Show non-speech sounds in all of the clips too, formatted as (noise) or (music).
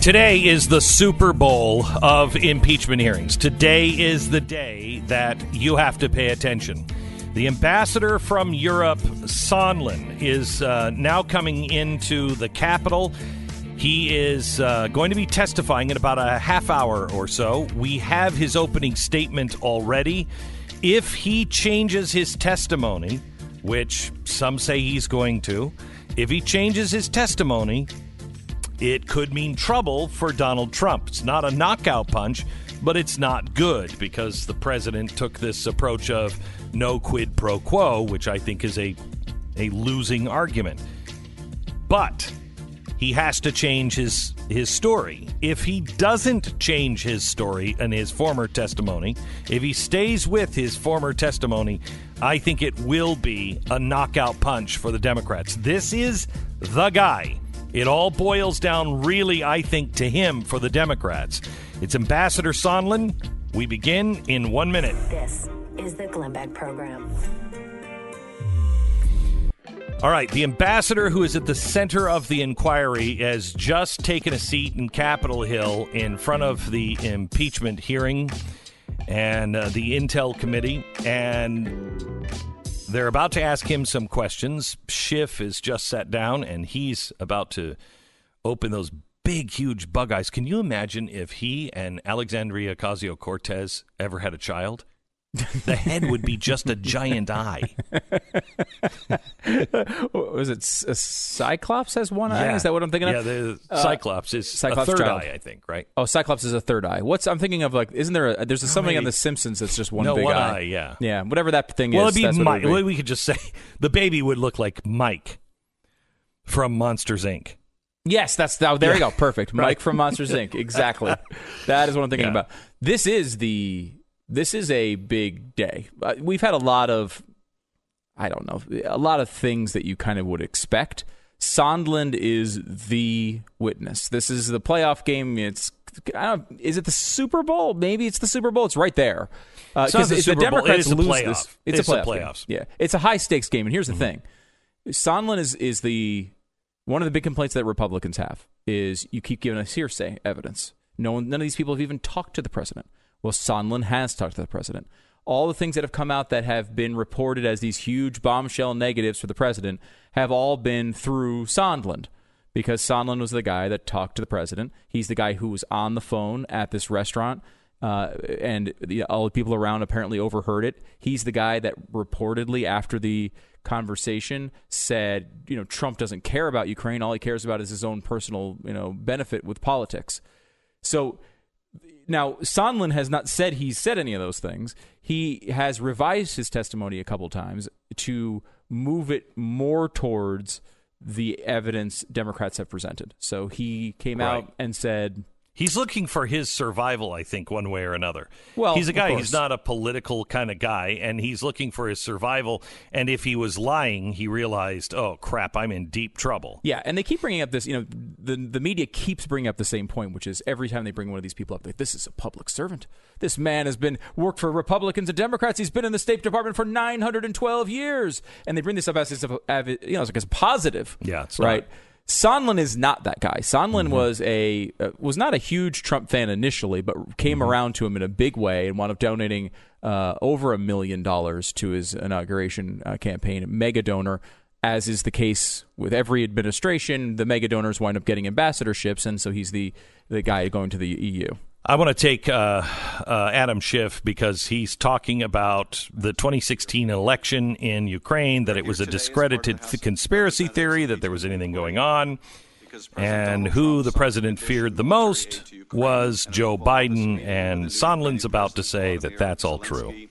Today is the Super Bowl of impeachment hearings. Today is the day that you have to pay attention. The ambassador from Europe, Sondland, is uh, now coming into the Capitol. He is uh, going to be testifying in about a half hour or so. We have his opening statement already. If he changes his testimony, which some say he's going to, if he changes his testimony, it could mean trouble for Donald Trump. It's not a knockout punch, but it's not good because the president took this approach of no quid pro quo, which I think is a a losing argument. But he has to change his his story. If he doesn't change his story and his former testimony, if he stays with his former testimony, I think it will be a knockout punch for the Democrats. This is the guy it all boils down, really, I think, to him for the Democrats. It's Ambassador Sondland. We begin in one minute. This is the Glenn Beck Program. All right, the ambassador who is at the center of the inquiry has just taken a seat in Capitol Hill in front of the impeachment hearing and uh, the Intel Committee. And they're about to ask him some questions. Schiff is just sat down and he's about to open those big, huge bug eyes. Can you imagine if he and Alexandria Ocasio Cortez ever had a child? The head would be just a giant eye. Was it a Cyclops has one eye? Is that what I'm thinking Yeah, of? the Uh, Cyclops is Cyclops a third child. eye, I think, right? Oh, Cyclops is a third eye. What's I'm thinking of? Like, isn't there? A, there's a, something on. The Simpsons that's just one No, big one eye. eye, yeah. yeah. Whatever that thing Well, is. it'd that's be what it'd be. we could just say (laughs) the baby would look like Mike from Monsters Inc. Yes, that's oh, there. You go. Perfect. (laughs) Right. Mike from Monsters Inc. Exactly. (laughs) that is what I'm thinking Yeah. about. This is the. This is a big day. Uh, we've had a lot of. I don't know. A lot of things that you kind of would expect. Sondland is the witness. This is the playoff game. It's. I don't, is it the Super Bowl? Maybe it's the Super Bowl. It's right there. Uh, It's the if the Bowl, it Democrats a lose this, it's, It's a playoff. game. playoffs. Yeah, it's a high stakes game. And here's the thing: Sondland is is the one of the big complaints that Republicans have is you keep giving us hearsay evidence. No one, none of these people have even talked to the president. Well, Sondland has talked to the president. All the things that have come out that have been reported as these huge bombshell negatives for the president have all been through Sondland because Sondland was the guy that talked to the president. He's the guy who was on the phone at this restaurant, uh, and the, all the people around apparently overheard it. He's the guy that reportedly, after the conversation, said, "You know, Trump doesn't care about Ukraine. All he cares about is his own personal, you know, benefit with politics." So now Sondland has not said he's said any of those things. He has revised his testimony a couple times to move it more towards the evidence Democrats have presented. So he came Right. out and said, He's looking for his survival, I think, one way or another. Well, he's a guy. He's not a political kind of guy, and he's looking for his survival. And if he was lying, he realized, oh crap, I'm in deep trouble. Yeah, and they keep bringing up this. You know, the the media keeps bringing up the same point, which is every time they bring one of these people up, like this is a public servant. This man has been worked for Republicans and Democrats. He's been in the State Department for 912 years, and they bring this up as, as you know, as a positive. Yeah, it's right. not. Sondland is not that guy. Sondland was a uh, was not a huge Trump fan initially, but came around to him in a big way and wound up donating uh, over a million dollars to his inauguration uh, campaign. Mega donor, as is the case with every administration. The mega donors wind up getting ambassadorships, and so he's the the guy going to the EU. I want to take uh, uh, Adam Schiff because he's talking about the 2016 election in Ukraine, that it was a discredited th- conspiracy theory, that there was anything going on, and who the president feared the most was Joe Biden. And Sondland's about to say that that's all true.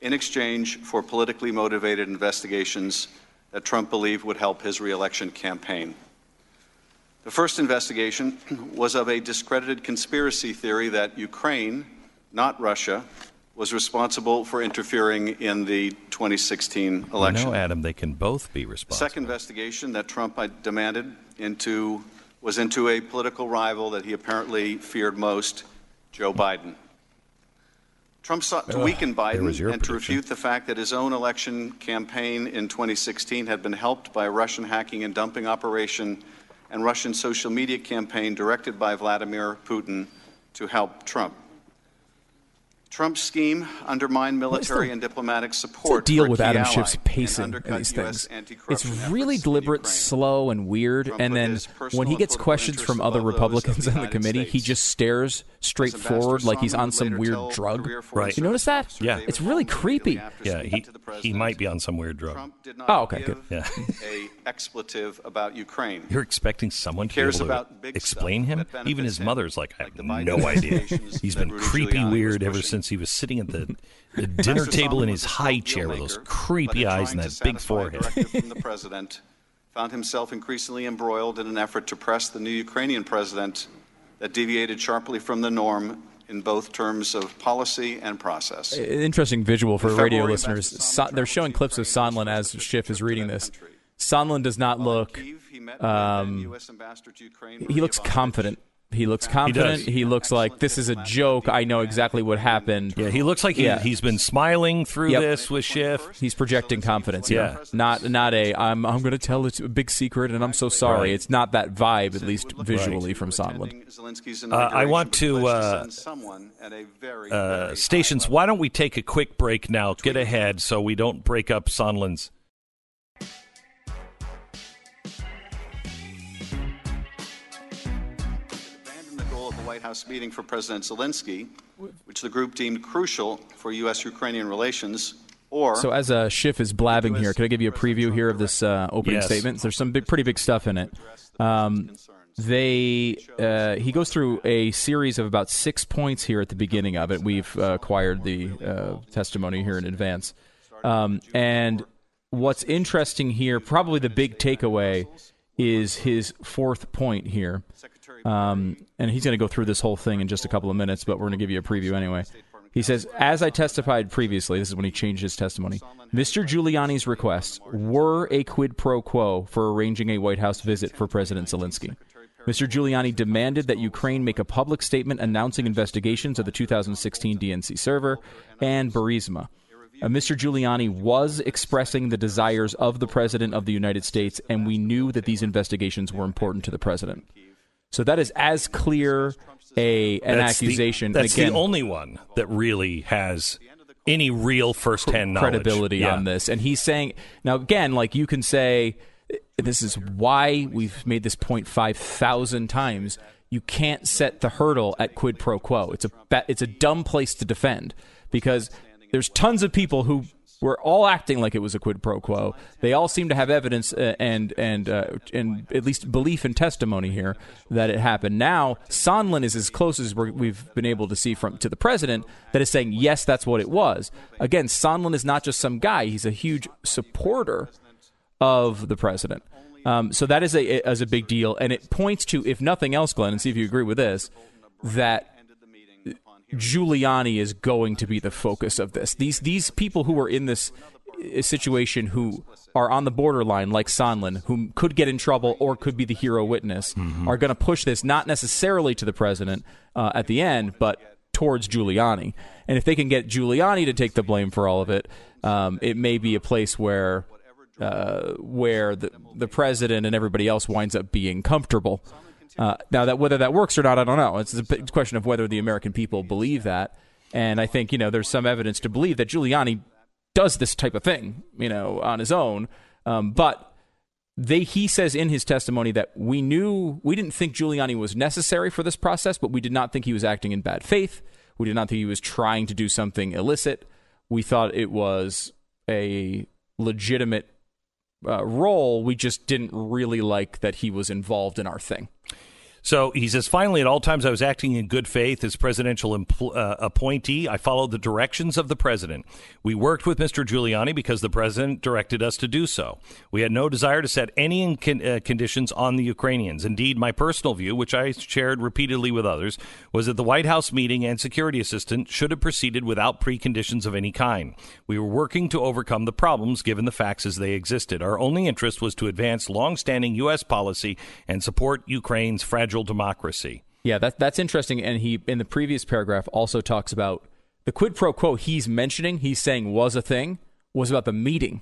in exchange for politically motivated investigations that Trump believed would help his reelection campaign. The first investigation was of a discredited conspiracy theory that Ukraine, not Russia, was responsible for interfering in the 2016 You election. know, Adam, they can both be The responsible. second investigation that Trump demanded into was into a political rival that he apparently feared most, Joe Biden. Trump sought to weaken Biden and to refute the fact that his own election campaign in 2016 had been helped by a Russian hacking and dumping operation and Russian social media campaign directed by Vladimir Putin to help Trump. Trump's scheme undermined military the- and diplomatic support. deal for a with Adam ally Schiff's and pacing in undercut these US things? It's anti-corruption really efforts in deliberate, slow, and weird. Trump and then when he gets questions from other above those of Republicans the on the United committee, he just stares straight As forward like he's on some weird drug. Right. You notice that? officer Yeah. It's really creepy. Yeah, he he might be on some weird drug. Trump did not Oh, okay, give good. Yeah. a expletive about Ukraine. You're expecting someone to be able to about explain him? Even his mother's like, I have no idea. He's been creepy weird ever pushing. Since he was sitting at the, (laughs) the dinner table in his high skilled chair with those creepy eyes and that big forehead. from the (laughs) president, found himself increasingly embroiled in an effort to press the new Ukrainian president that deviated sharply from the norm in both terms of policy and process. Interesting visual for In radio listeners. So, they're showing clips of to Sondland as express Schiff is reading this. country. Sondland does not look. He um, then US Ambassador to Ukraine, He looks confident. He looks confident. does. He looks like this is a joke. I know exactly what happened. Yeah, he looks like he, Yeah. he's been smiling through Yep. this with Schiff. He's projecting confidence here. Yeah. Not not a I'm I'm going to tell it's a big secret and I'm so sorry. Right. It's not that vibe at least visually from Sondland. Uh, I want to, uh, pledged send someone at a very, Uh, stations, why don't we take a quick break now? Get ahead so we don't break up Sondland's. Abandoned the at the White House meeting for President Zelensky, which the group deemed crucial for U.S.-Ukrainian relations, or So as uh, Schiff is blabbing here, could I give you a preview here of this uh, opening Yes. statement? There's some big, pretty big stuff in it. Um, they uh, he goes through a series of about six points here at the beginning of it. We've uh, acquired the uh, testimony here in advance, um, and what's interesting here, probably the big takeaway, is his fourth point here. Um, and he's going to go through this whole thing in just a couple of minutes, but we're going to give you a preview anyway. He says, as I testified previously, this is when he changed his testimony. Mr. Giuliani's requests were a quid pro quo for arranging a White House visit for President Zelensky. Mr. Giuliani demanded that Ukraine make a public statement announcing investigations of the 2016 DNC server and Burisma. Uh, Mr. Giuliani was expressing the desires of the President of the United States, and we knew that these investigations were important to the President. So that is as clear a an That's the- accusation. that's Again, the only one that really has any real firsthand knowledge. credibility Yeah. on this. And he's saying now again, like you can say, this is why we've made this point five thousand times. You can't set the hurdle at quid pro quo. It's a it's a dumb place to defend because there's tons of people who were all acting like it was a quid pro quo. They all seem to have evidence uh, and and uh, and at least belief and testimony here that it happened. Now Sondland is as close as we're, we've been able to see from to the president that is saying yes, that's what it was. Again, Sondland is not just some guy; he's a huge supporter of the president. Um, so that is a is a big deal, and it points to, if nothing else, Glenn, and see if you agree with this, that Giuliani is going to be the focus of this. These these people who are in this uh, situation who are on the borderline, like Sondland, who could get in trouble or could be the hero witness, are going to push this not necessarily to the president uh, at the end, but towards Giuliani. And if they can get Giuliani to take the blame for all of it, um, it may be a place where uh, where the the president and everybody else winds up being comfortable. Uh, now that whether that works or not, I don't know. It's a question of whether the American people believe that, and I think you know there's some evidence to believe that Giuliani does this type of thing, you know, on his own. Um, but they he says in his testimony that we knew we didn't think Giuliani was necessary for this process, but we did not think he was acting in bad faith. We did not think he was trying to do something illicit. We thought it was a legitimate uh, role. We just didn't really like that he was involved in our thing. So he says, finally, at all times, I was acting in good faith as presidential uh, appointee. I followed the directions of the president. We worked with Mr. Giuliani because the president directed us to do so. We had no desire to set any uh, conditions on the Ukrainians. Indeed, my personal view, which I shared repeatedly with others, was that the White House meeting and security assistant should have proceeded without preconditions of any kind. We were working to overcome the problems given the facts as they existed. Our only interest was to advance longstanding U.S. policy and support Ukraine's fragile democracy. Yeah, that, that's interesting. And he, in the previous paragraph, also talks about the quid pro quo he's mentioning, he's saying was a thing, was about the meeting,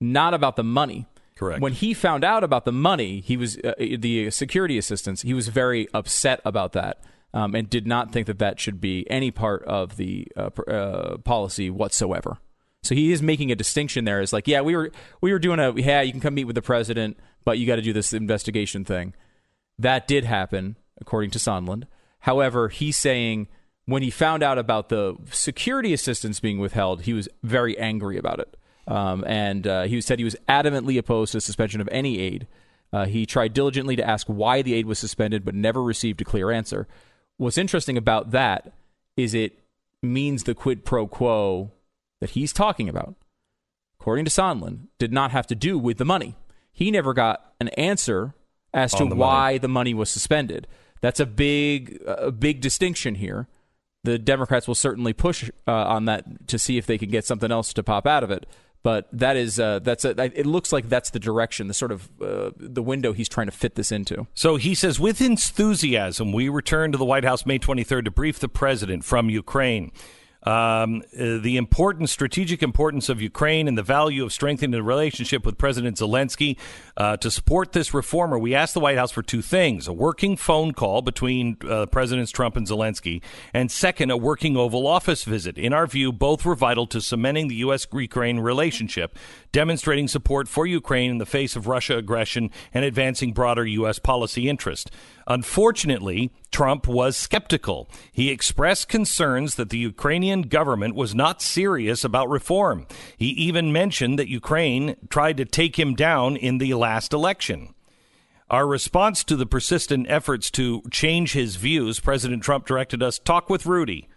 not about the money. Correct. When he found out about the money, he was uh, the security assistance. He was very upset about that. Um, and did not think that that should be any part of the uh, uh, policy whatsoever. So he is making a distinction there. Is like, yeah, we were we were doing a yeah, you can come meet with the president, but you got to do this investigation thing. That did happen, according to Sondland. However, he's saying when he found out about the security assistance being withheld, he was very angry about it. Um, and uh, he said he was adamantly opposed to suspension of any aid. Uh, he tried diligently to ask why the aid was suspended, but never received a clear answer. What's interesting about that is it means the quid pro quo that he's talking about, according to Sondland, did not have to do with the money. He never got an answer as to the why money. the money was suspended. That's a big, a big distinction here. The Democrats will certainly push uh, on that to see if they can get something else to pop out of it. But that is uh, that's a, it. Looks like that's the direction, the sort of uh, the window he's trying to fit this into. So he says, with enthusiasm, we return to the White House May 23rd to brief the president from Ukraine. Um, uh, the important strategic importance of Ukraine and the value of strengthening the relationship with President Zelensky. Uh, to support this reformer, we asked the White House for two things a working phone call between uh, Presidents Trump and Zelensky, and second, a working Oval Office visit. In our view, both were vital to cementing the U.S. Ukraine relationship, demonstrating support for Ukraine in the face of Russia aggression, and advancing broader U.S. policy interest. Unfortunately, Trump was skeptical. He expressed concerns that the Ukrainian government was not serious about reform. He even mentioned that Ukraine tried to take him down in the last election. Our response to the persistent efforts to change his views, President Trump directed us talk with Rudy.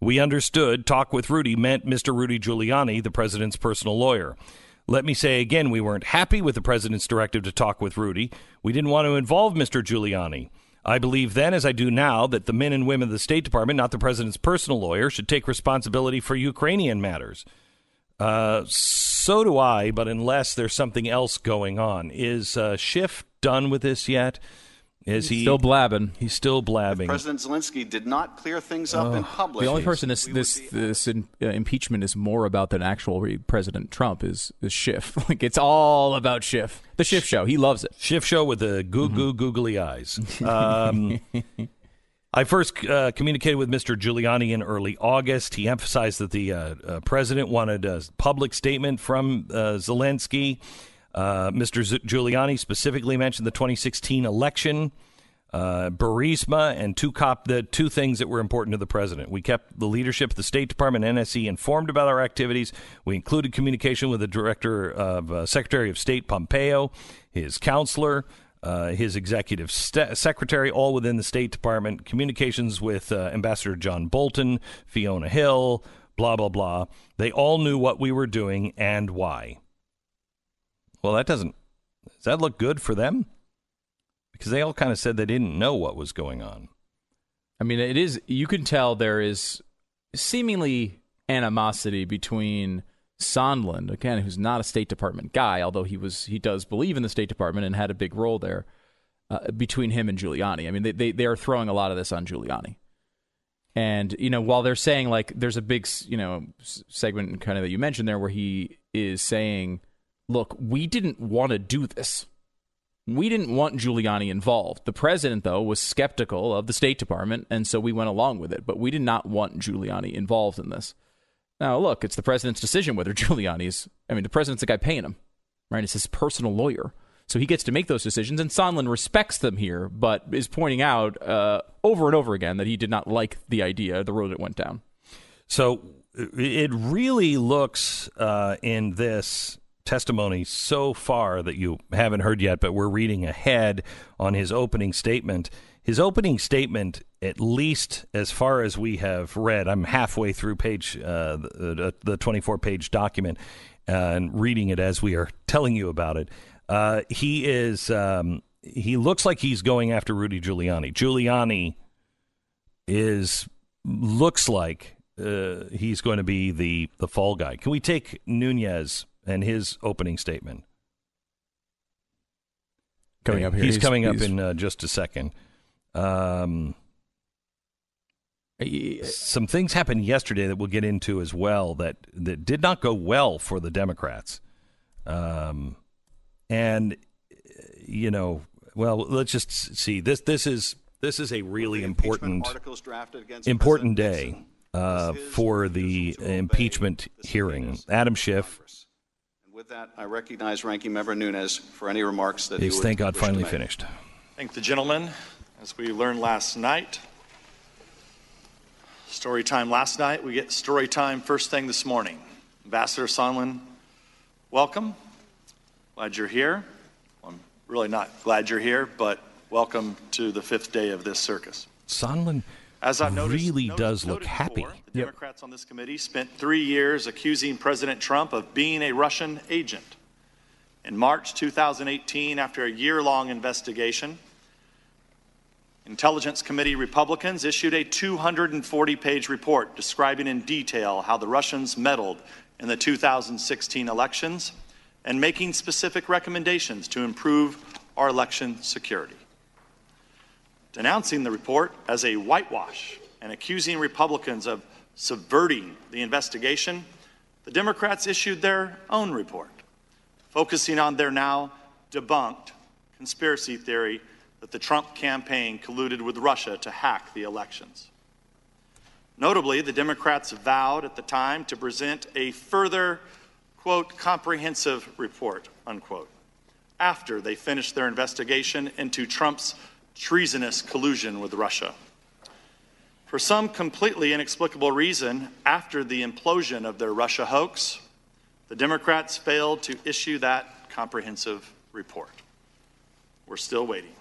We understood talk with Rudy meant Mr. Rudy Giuliani, the president's personal lawyer. Let me say again, we weren't happy with the president's directive to talk with Rudy. We didn't want to involve Mr. Giuliani. I believe then, as I do now, that the men and women of the State Department, not the president's personal lawyer, should take responsibility for Ukrainian matters. Uh, so do I, but unless there's something else going on. Is uh, Schiff done with this yet? Is he Still blabbing. He's still blabbing. President Zelensky did not clear things up in public. The only person this this this in, uh, impeachment is more about than actual President Trump is is Schiff. (laughs) like it's all about Schiff. The Schiff show. He loves it. Schiff show with the goo goo googly eyes. Um, I first uh, communicated with Mr. Giuliani in early August. He emphasized that the uh, uh, president wanted a public statement from uh, Zelensky. Uh, Mr. Giuliani specifically mentioned the 2016 election, uh, Burisma, and two cop the two things that were important to the president. We kept the leadership of the State Department, NSC, informed about our activities. We included communication with the director of uh, Secretary of State Pompeo, his counselor, uh, his executive st- secretary, all within the State Department. Communications with uh, Ambassador John Bolton, Fiona Hill, blah blah blah. They all knew what we were doing and why. Well, that doesn't. Does that look good for them? Because they all kind of said they didn't know what was going on. I mean, it is. You can tell there is seemingly animosity between Sondland, again, who's not a State Department guy, although he was he does believe in the State Department and had a big role there. Uh, between him and Giuliani, I mean, they, they they are throwing a lot of this on Giuliani. And you know, while they're saying like there's a big you know segment kind of that you mentioned there where he is saying, "Look, we didn't want to do this. We didn't want Giuliani involved. The president, though, was skeptical of the State Department, and so we went along with it. But we did not want Giuliani involved in this. Now, look, it's the president's decision whether (laughs) Giuliani's. I mean, the president's the guy paying him, right? It's his personal lawyer. So he gets to make those decisions, and Sondland respects them here, but is pointing out uh, over and over again that he did not like the idea, the road it went down. So it really looks uh, in this testimony so far that you haven't heard yet, but we're reading ahead on his opening statement. His opening statement, at least as far as we have read, I'm halfway through page uh, the, the 24 page document uh, and reading it as we are telling you about it. Uh, he is um, he looks like he's going after Rudy Giuliani. Giuliani is looks like uh, he's going to be the the fall guy. Can we take Nunes and his opening statement? Coming up here, He's, coming up he's- in uh, just a second. Um, some things happened yesterday that we'll get into as well that that did not go well for the Democrats. Um, and you know, well, let's just see. This this is this is a really important important day uh, for the impeachment hearing. Adam Schiff. With that, I recognize Ranking Member Nunes for any remarks that he's, he would thank God, finally make. finished. Thank the gentleman. As we learned last night, story time last night, we get story time first thing this morning. Ambassador Sondland, welcome. Glad you're here. I'm really not glad you're here, but welcome to the fifth day of this circus. Sondland As I've noticed, really noticed- does look noted happy. before, The Democrats on this committee spent three years accusing President Trump of being a Russian agent. In March 2018, after a year long investigation, Intelligence Committee Republicans issued a 240 page report describing in detail how the Russians meddled in the 2016 elections and making specific recommendations to improve our election security denouncing the report as a whitewash and accusing Republicans of subverting the investigation, the Democrats issued their own report, focusing on their now debunked conspiracy theory that the Trump campaign colluded with Russia to hack the elections. Notably, the Democrats vowed at the time to present a further, quote, comprehensive report, unquote, after they finished their investigation into Trump's treasonous collusion with Russia. For some completely inexplicable reason, after the implosion of their Russia hoax, the Democrats failed to issue that comprehensive report. We're still waiting.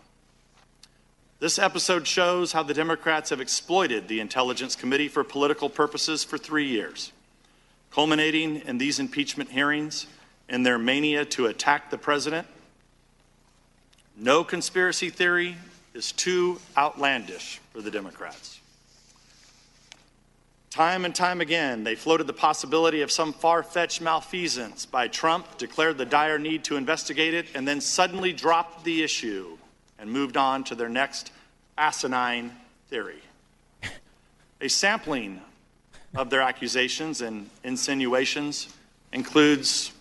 This episode shows how the Democrats have exploited the Intelligence Committee for political purposes for three years, culminating in these impeachment hearings and their mania to attack the president. No conspiracy theory is too outlandish for the Democrats. Time and time again, they floated the possibility of some far fetched malfeasance by Trump, declared the dire need to investigate it, and then suddenly dropped the issue and moved on to their next asinine theory. A sampling of their accusations and insinuations includes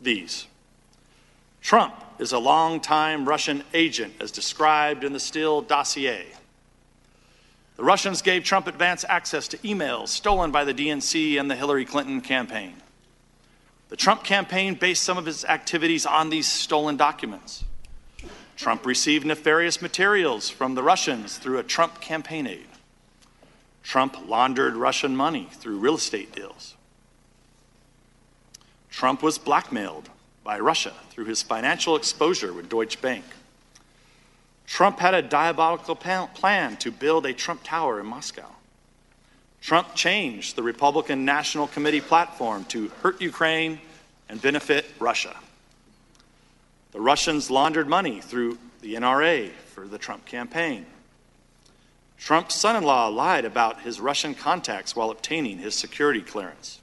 these Trump is a longtime Russian agent, as described in the Steele dossier. The Russians gave Trump advance access to emails stolen by the DNC and the Hillary Clinton campaign. The Trump campaign based some of its activities on these stolen documents. Trump received nefarious materials from the Russians through a Trump campaign aide. Trump laundered Russian money through real estate deals. Trump was blackmailed by Russia through his financial exposure with Deutsche Bank. Trump had a diabolical plan to build a Trump Tower in Moscow. Trump changed the Republican National Committee platform to hurt Ukraine and benefit Russia. The Russians laundered money through the NRA for the Trump campaign. Trump's son in law lied about his Russian contacts while obtaining his security clearance.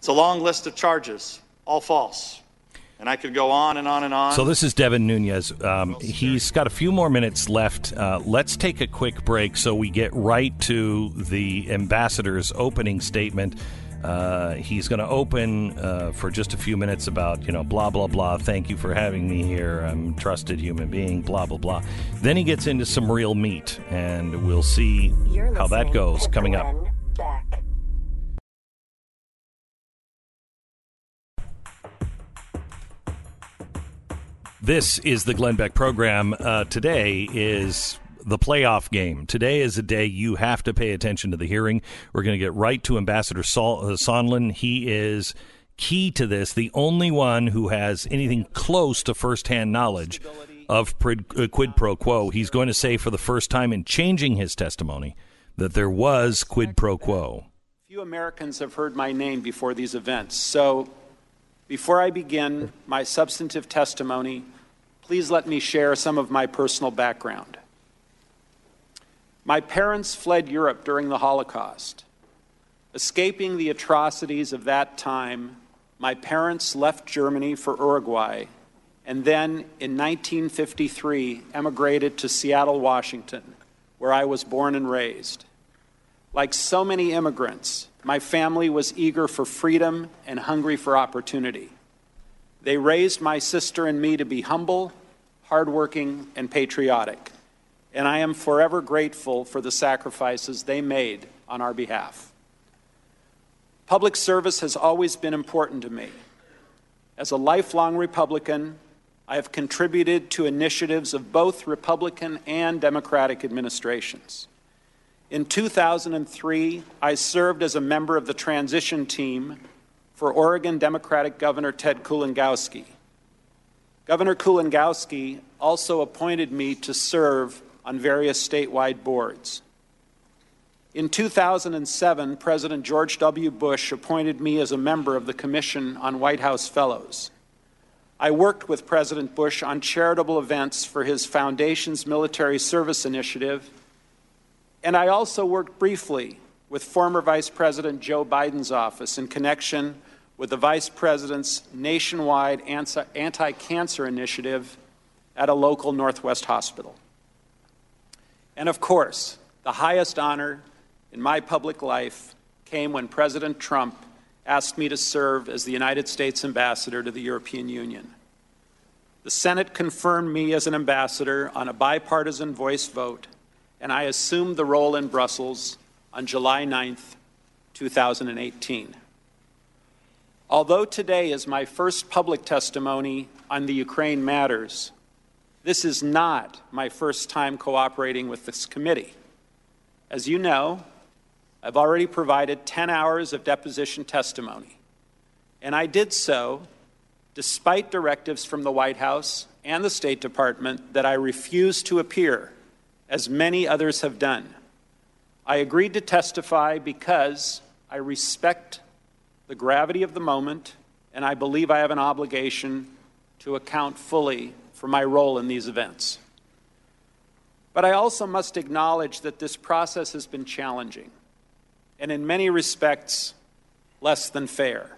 It's a long list of charges, all false. And I could go on and on and on. So this is Devin Nunes. Um, he's got a few more minutes left. Uh, let's take a quick break so we get right to the ambassador's opening statement. Uh, he's going to open uh, for just a few minutes about you know blah blah blah. Thank you for having me here. I'm a trusted human being. Blah blah blah. Then he gets into some real meat, and we'll see how that goes to coming up. This is the Glenn Beck program. Uh, today is the playoff game. Today is a day you have to pay attention to the hearing. We're going to get right to Ambassador Sol- uh, Sondland. He is key to this, the only one who has anything close to firsthand knowledge of prid, uh, quid pro quo. He's going to say for the first time in changing his testimony that there was quid pro quo. Few Americans have heard my name before these events. So, before I begin my substantive testimony, please let me share some of my personal background. My parents fled Europe during the Holocaust. Escaping the atrocities of that time, my parents left Germany for Uruguay and then in 1953 emigrated to Seattle, Washington, where I was born and raised. Like so many immigrants, my family was eager for freedom and hungry for opportunity. They raised my sister and me to be humble, hardworking, and patriotic, and I am forever grateful for the sacrifices they made on our behalf. Public service has always been important to me. As a lifelong Republican, I have contributed to initiatives of both Republican and Democratic administrations. In 2003, I served as a member of the transition team for Oregon Democratic Governor Ted Kulongoski. Governor Kulongoski also appointed me to serve on various statewide boards. In 2007, President George W. Bush appointed me as a member of the Commission on White House Fellows. I worked with President Bush on charitable events for his foundation's military service initiative, and I also worked briefly with former Vice President Joe Biden's office in connection with the Vice President's nationwide anti cancer initiative at a local Northwest hospital. And of course, the highest honor in my public life came when President Trump asked me to serve as the United States ambassador to the European Union. The Senate confirmed me as an ambassador on a bipartisan voice vote, and I assumed the role in Brussels on July 9th, 2018. Although today is my first public testimony on the Ukraine matters, this is not my first time cooperating with this committee. As you know, I've already provided 10 hours of deposition testimony, and I did so despite directives from the White House and the State Department that I refuse to appear, as many others have done. I agreed to testify because I respect the gravity of the moment, and I believe I have an obligation to account fully for my role in these events. But I also must acknowledge that this process has been challenging and in many respects less than fair.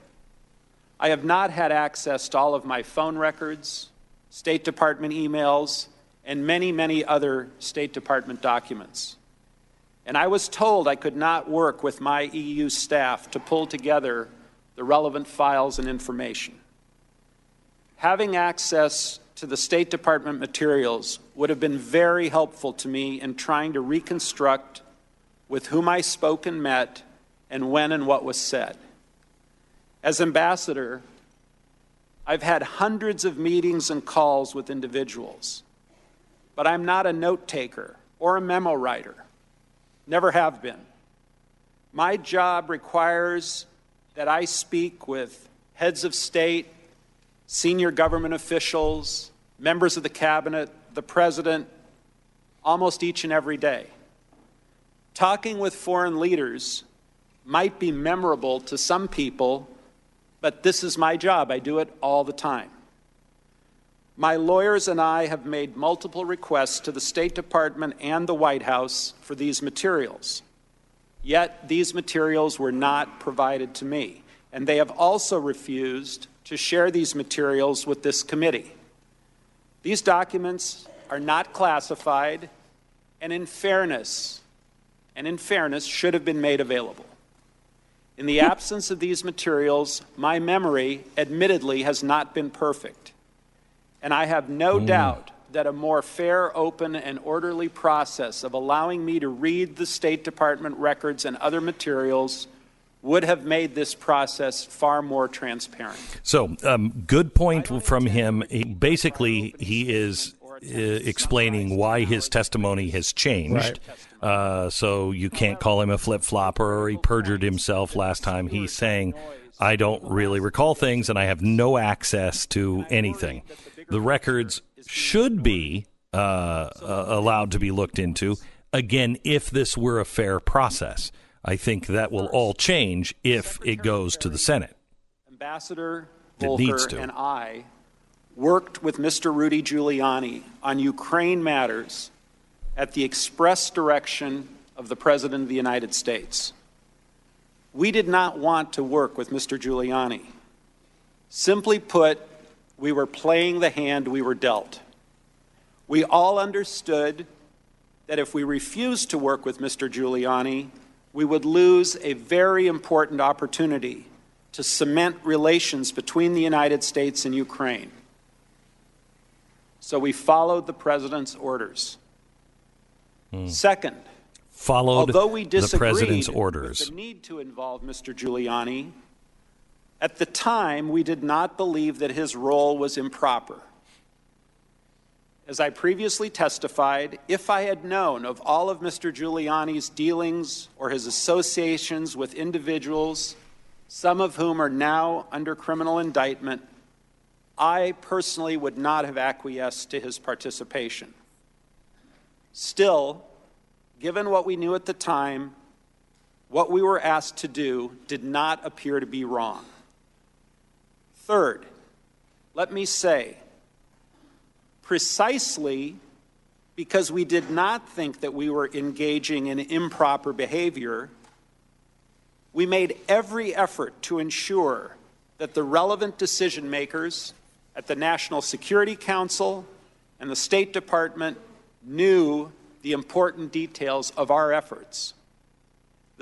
I have not had access to all of my phone records, State Department emails, and many, many other State Department documents. And I was told I could not work with my EU staff to pull together the relevant files and information. Having access to the State Department materials would have been very helpful to me in trying to reconstruct with whom I spoke and met, and when and what was said. As ambassador, I've had hundreds of meetings and calls with individuals, but I'm not a note taker or a memo writer. Never have been. My job requires that I speak with heads of state, senior government officials, members of the cabinet, the president, almost each and every day. Talking with foreign leaders might be memorable to some people, but this is my job. I do it all the time. My lawyers and I have made multiple requests to the State Department and the White House for these materials. Yet these materials were not provided to me, and they have also refused to share these materials with this committee. These documents are not classified, and in fairness, and in fairness, should have been made available. In the absence of these materials, my memory, admittedly, has not been perfect. And I have no mm. doubt that a more fair, open, and orderly process of allowing me to read the State Department records and other materials would have made this process far more transparent. So, um, good point from him. He, basically, he is uh, explaining why his testimony has changed. Right. Uh, so you can't call him a flip flopper or he perjured himself last time. He's saying, I don't really recall things and I have no access to anything. The records should be uh, uh, allowed to be looked into, again, if this were a fair process. I think that will all change if it goes to the Senate. Ambassador Volker and I worked with Mr. Rudy Giuliani on Ukraine matters at the express direction of the President of the United States. We did not want to work with Mr. Giuliani. Simply put, we were playing the hand we were dealt. We all understood that if we refused to work with Mr. Giuliani, we would lose a very important opportunity to cement relations between the United States and Ukraine. So we followed the president's orders. Hmm. Second, Followed although we the disagreed president's with orders. the need to involve Mr. Giuliani, at the time we did not believe that his role was improper. As I previously testified, if I had known of all of Mr. Giuliani's dealings or his associations with individuals, some of whom are now under criminal indictment, I personally would not have acquiesced to his participation. Still, given what we knew at the time, what we were asked to do did not appear to be wrong. Third, let me say, precisely because we did not think that we were engaging in improper behavior, we made every effort to ensure that the relevant decision makers at the National Security Council and the State Department knew the important details of our efforts.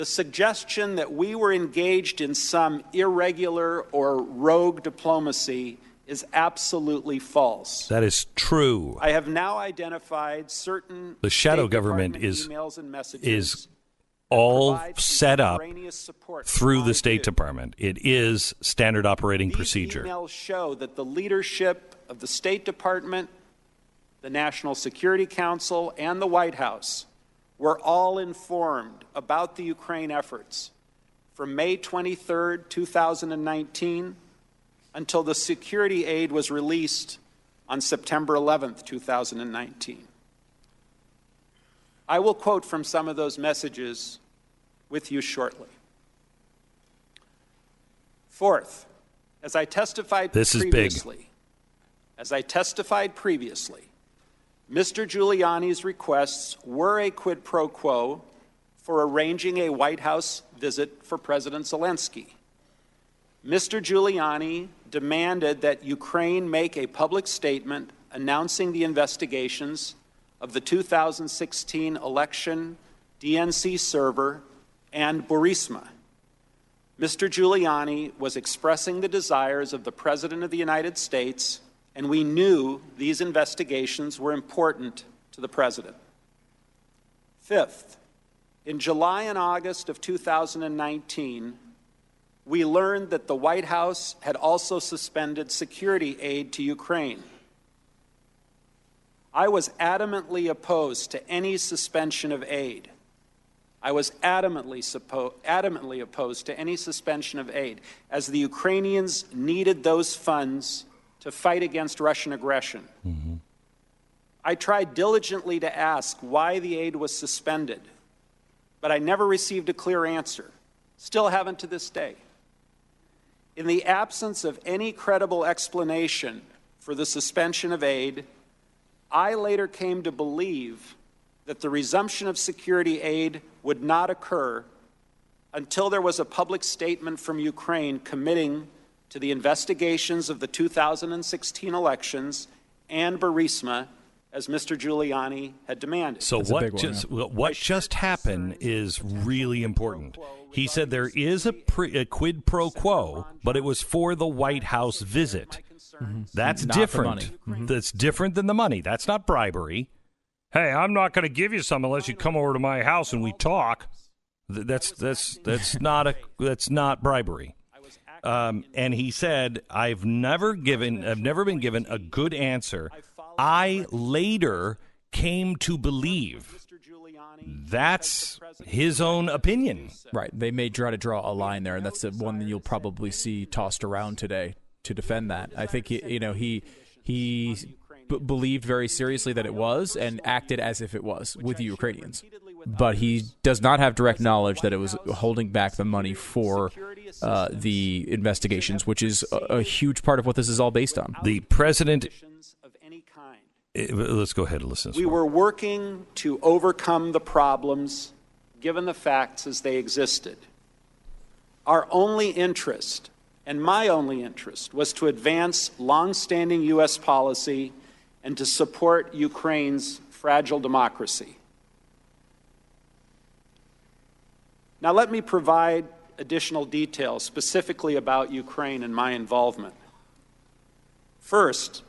The suggestion that we were engaged in some irregular or rogue diplomacy is absolutely false. That is true. I have now identified certain The shadow government is- emails and messages is all set up contemporaneous support to through the State. Department. It is standard operating These procedure. emails show that the leadership of the State Department, the National Security Council, and the White House were all informed about the Ukraine efforts from May 23, 2019, until the security aid was released on September 11, 2019. I will quote from some of those messages with you shortly. Fourth, as I testified This is big. previously, as I testified previously, Mr. Giuliani's requests were a quid pro quo for arranging a White House visit for President Zelensky. Mr. Giuliani demanded that Ukraine make a public statement announcing the investigations of the 2016 election, DNC server, and Burisma. Mr. Giuliani was expressing the desires of the President of the United States, and we knew these investigations were important to the President. Fifth, in July and August of 2019, we learned that the White House had also suspended security aid to Ukraine. I was adamantly opposed to any suspension of aid. I was adamantly, suppo- adamantly opposed to any suspension of aid, as the Ukrainians needed those funds to fight against Russian aggression. Mm-hmm. I tried diligently to ask why the aid was suspended, but I never received a clear answer. Still haven't to this day. In the absence of any credible explanation for the suspension of aid, I later came to believe that the resumption of security aid would not occur until there was a public statement from Ukraine committing to the investigations of the 2016 elections and Burisma, as Mr. Giuliani had demanded. So That's what big one, just what just happened is really important. He said there is a, pre, a quid pro quo, but it was for the White House visit. Mm-hmm. That's Not the different. money. Mm-hmm. Mm-hmm. That's different than the money. That's not bribery. Hey, I'm not going to give you some unless you come over to my house and we talk. That's that's that's not a that's not bribery. Um, and he said, "I've never given, I've never been given a good answer. I later came to believe that's his own opinion. Right. They may try to draw a line there, and that's the one that you'll probably see tossed around today to defend that. I think he, you know he he b- believed very seriously that it was and acted as if it was with the Ukrainians, but he does not have direct knowledge that it was holding back the money for uh, the investigations, which is a, a huge part of what this is all based on. The president. of any kind. eh, Let's go ahead and listen. We were working to overcome the problems given the facts as they existed. Our only interest, and my only interest, was to advance longstanding U.S. policy and to support Ukraine's fragile democracy. Now, let me provide additional details specifically about Ukraine and my involvement. First,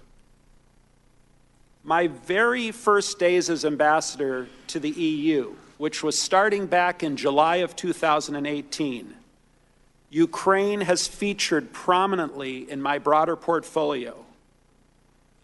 my very first days as ambassador to the EU, which was starting back in July of 2018, Ukraine has featured prominently in my broader portfolio.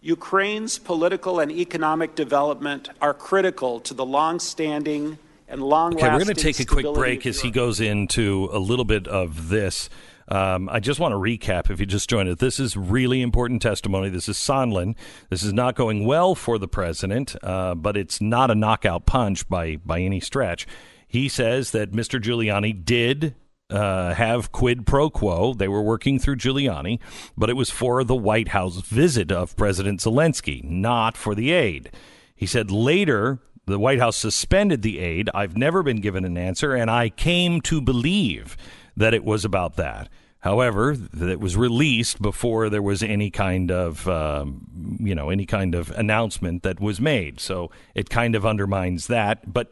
Ukraine's political and economic development are critical to the long-standing and long-lasting. Okay, we're going to take a quick break as he goes into a little bit of this. Um, I just want to recap if you just joined us. This is really important testimony. This is Sondland. This is not going well for the president, uh, but it's not a knockout punch by, by any stretch. He says that Mr. Giuliani did uh, have quid pro quo. They were working through Giuliani, but it was for the White House visit of President Zelensky, not for the aid. He said later the White House suspended the aid. I've never been given an answer, and I came to believe that it was about that. However, that was released before there was any kind of, um, you know, any kind of announcement that was made. So it kind of undermines that. But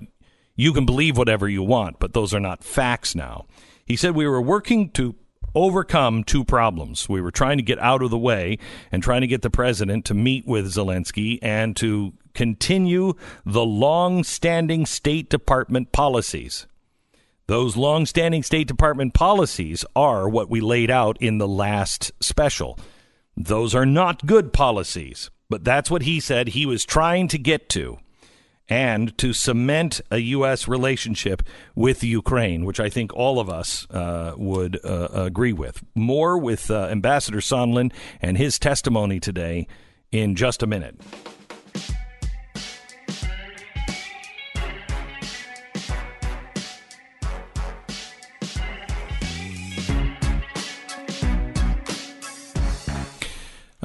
you can believe whatever you want, but those are not facts now. He said we were working to overcome two problems. We were trying to get out of the way and trying to get the president to meet with Zelensky and to continue the long standing State Department policies. Those long standing State Department policies are what we laid out in the last special. Those are not good policies, but that's what he said he was trying to get to and to cement a U.S. relationship with Ukraine, which I think all of us uh, would uh, agree with. More with uh, Ambassador Sondland and his testimony today in just a minute.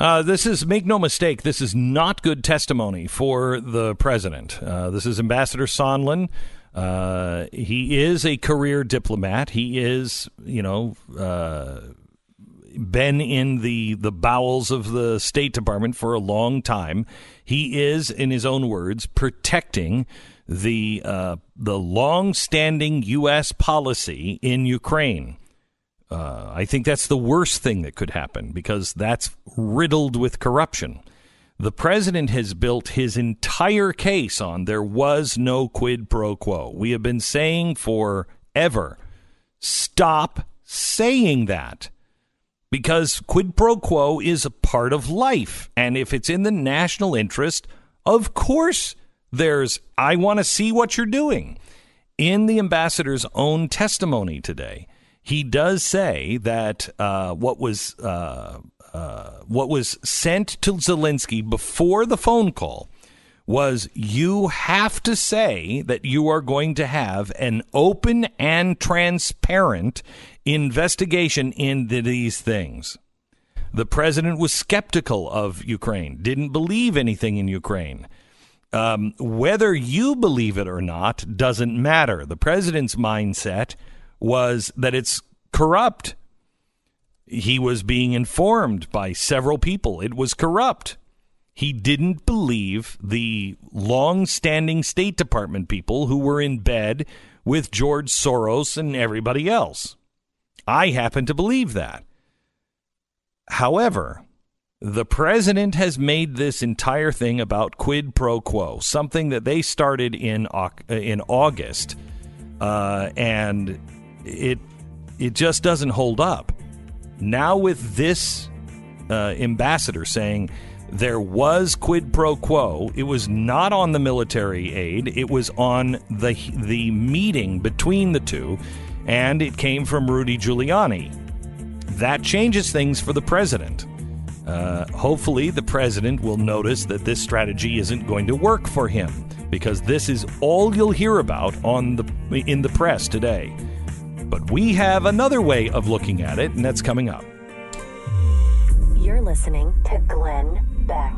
Uh, this is, make no mistake, this is not good testimony for the president. Uh, this is Ambassador Sondland. Uh, he is a career diplomat. He is, you know, uh, been in the, the bowels of the State Department for a long time. He is, in his own words, protecting the uh, the long-standing U.S. policy in Ukraine. Uh, I think that's the worst thing that could happen because that's riddled with corruption. The president has built his entire case on there was no quid pro quo. We have been saying forever stop saying that because quid pro quo is a part of life. And if it's in the national interest, of course there's, I want to see what you're doing. In the ambassador's own testimony today, he does say that uh, what was uh, uh, what was sent to Zelensky before the phone call was you have to say that you are going to have an open and transparent investigation into these things. The president was skeptical of Ukraine, didn't believe anything in Ukraine. Um, whether you believe it or not doesn't matter. The president's mindset was that it's corrupt. He was being informed by several people. It was corrupt. He didn't believe the long standing State Department people who were in bed with George Soros and everybody else. I happen to believe that. However, the president has made this entire thing about quid pro quo, something that they started in in August, uh, and it it just doesn't hold up. Now, with this uh, ambassador saying there was quid pro quo, it was not on the military aid, it was on the, the meeting between the two, and it came from Rudy Giuliani. That changes things for the president. Uh, hopefully, the president will notice that this strategy isn't going to work for him because this is all you'll hear about on the in the press today. But we have another way of looking at it, and that's coming up. You're listening to Glenn Beck.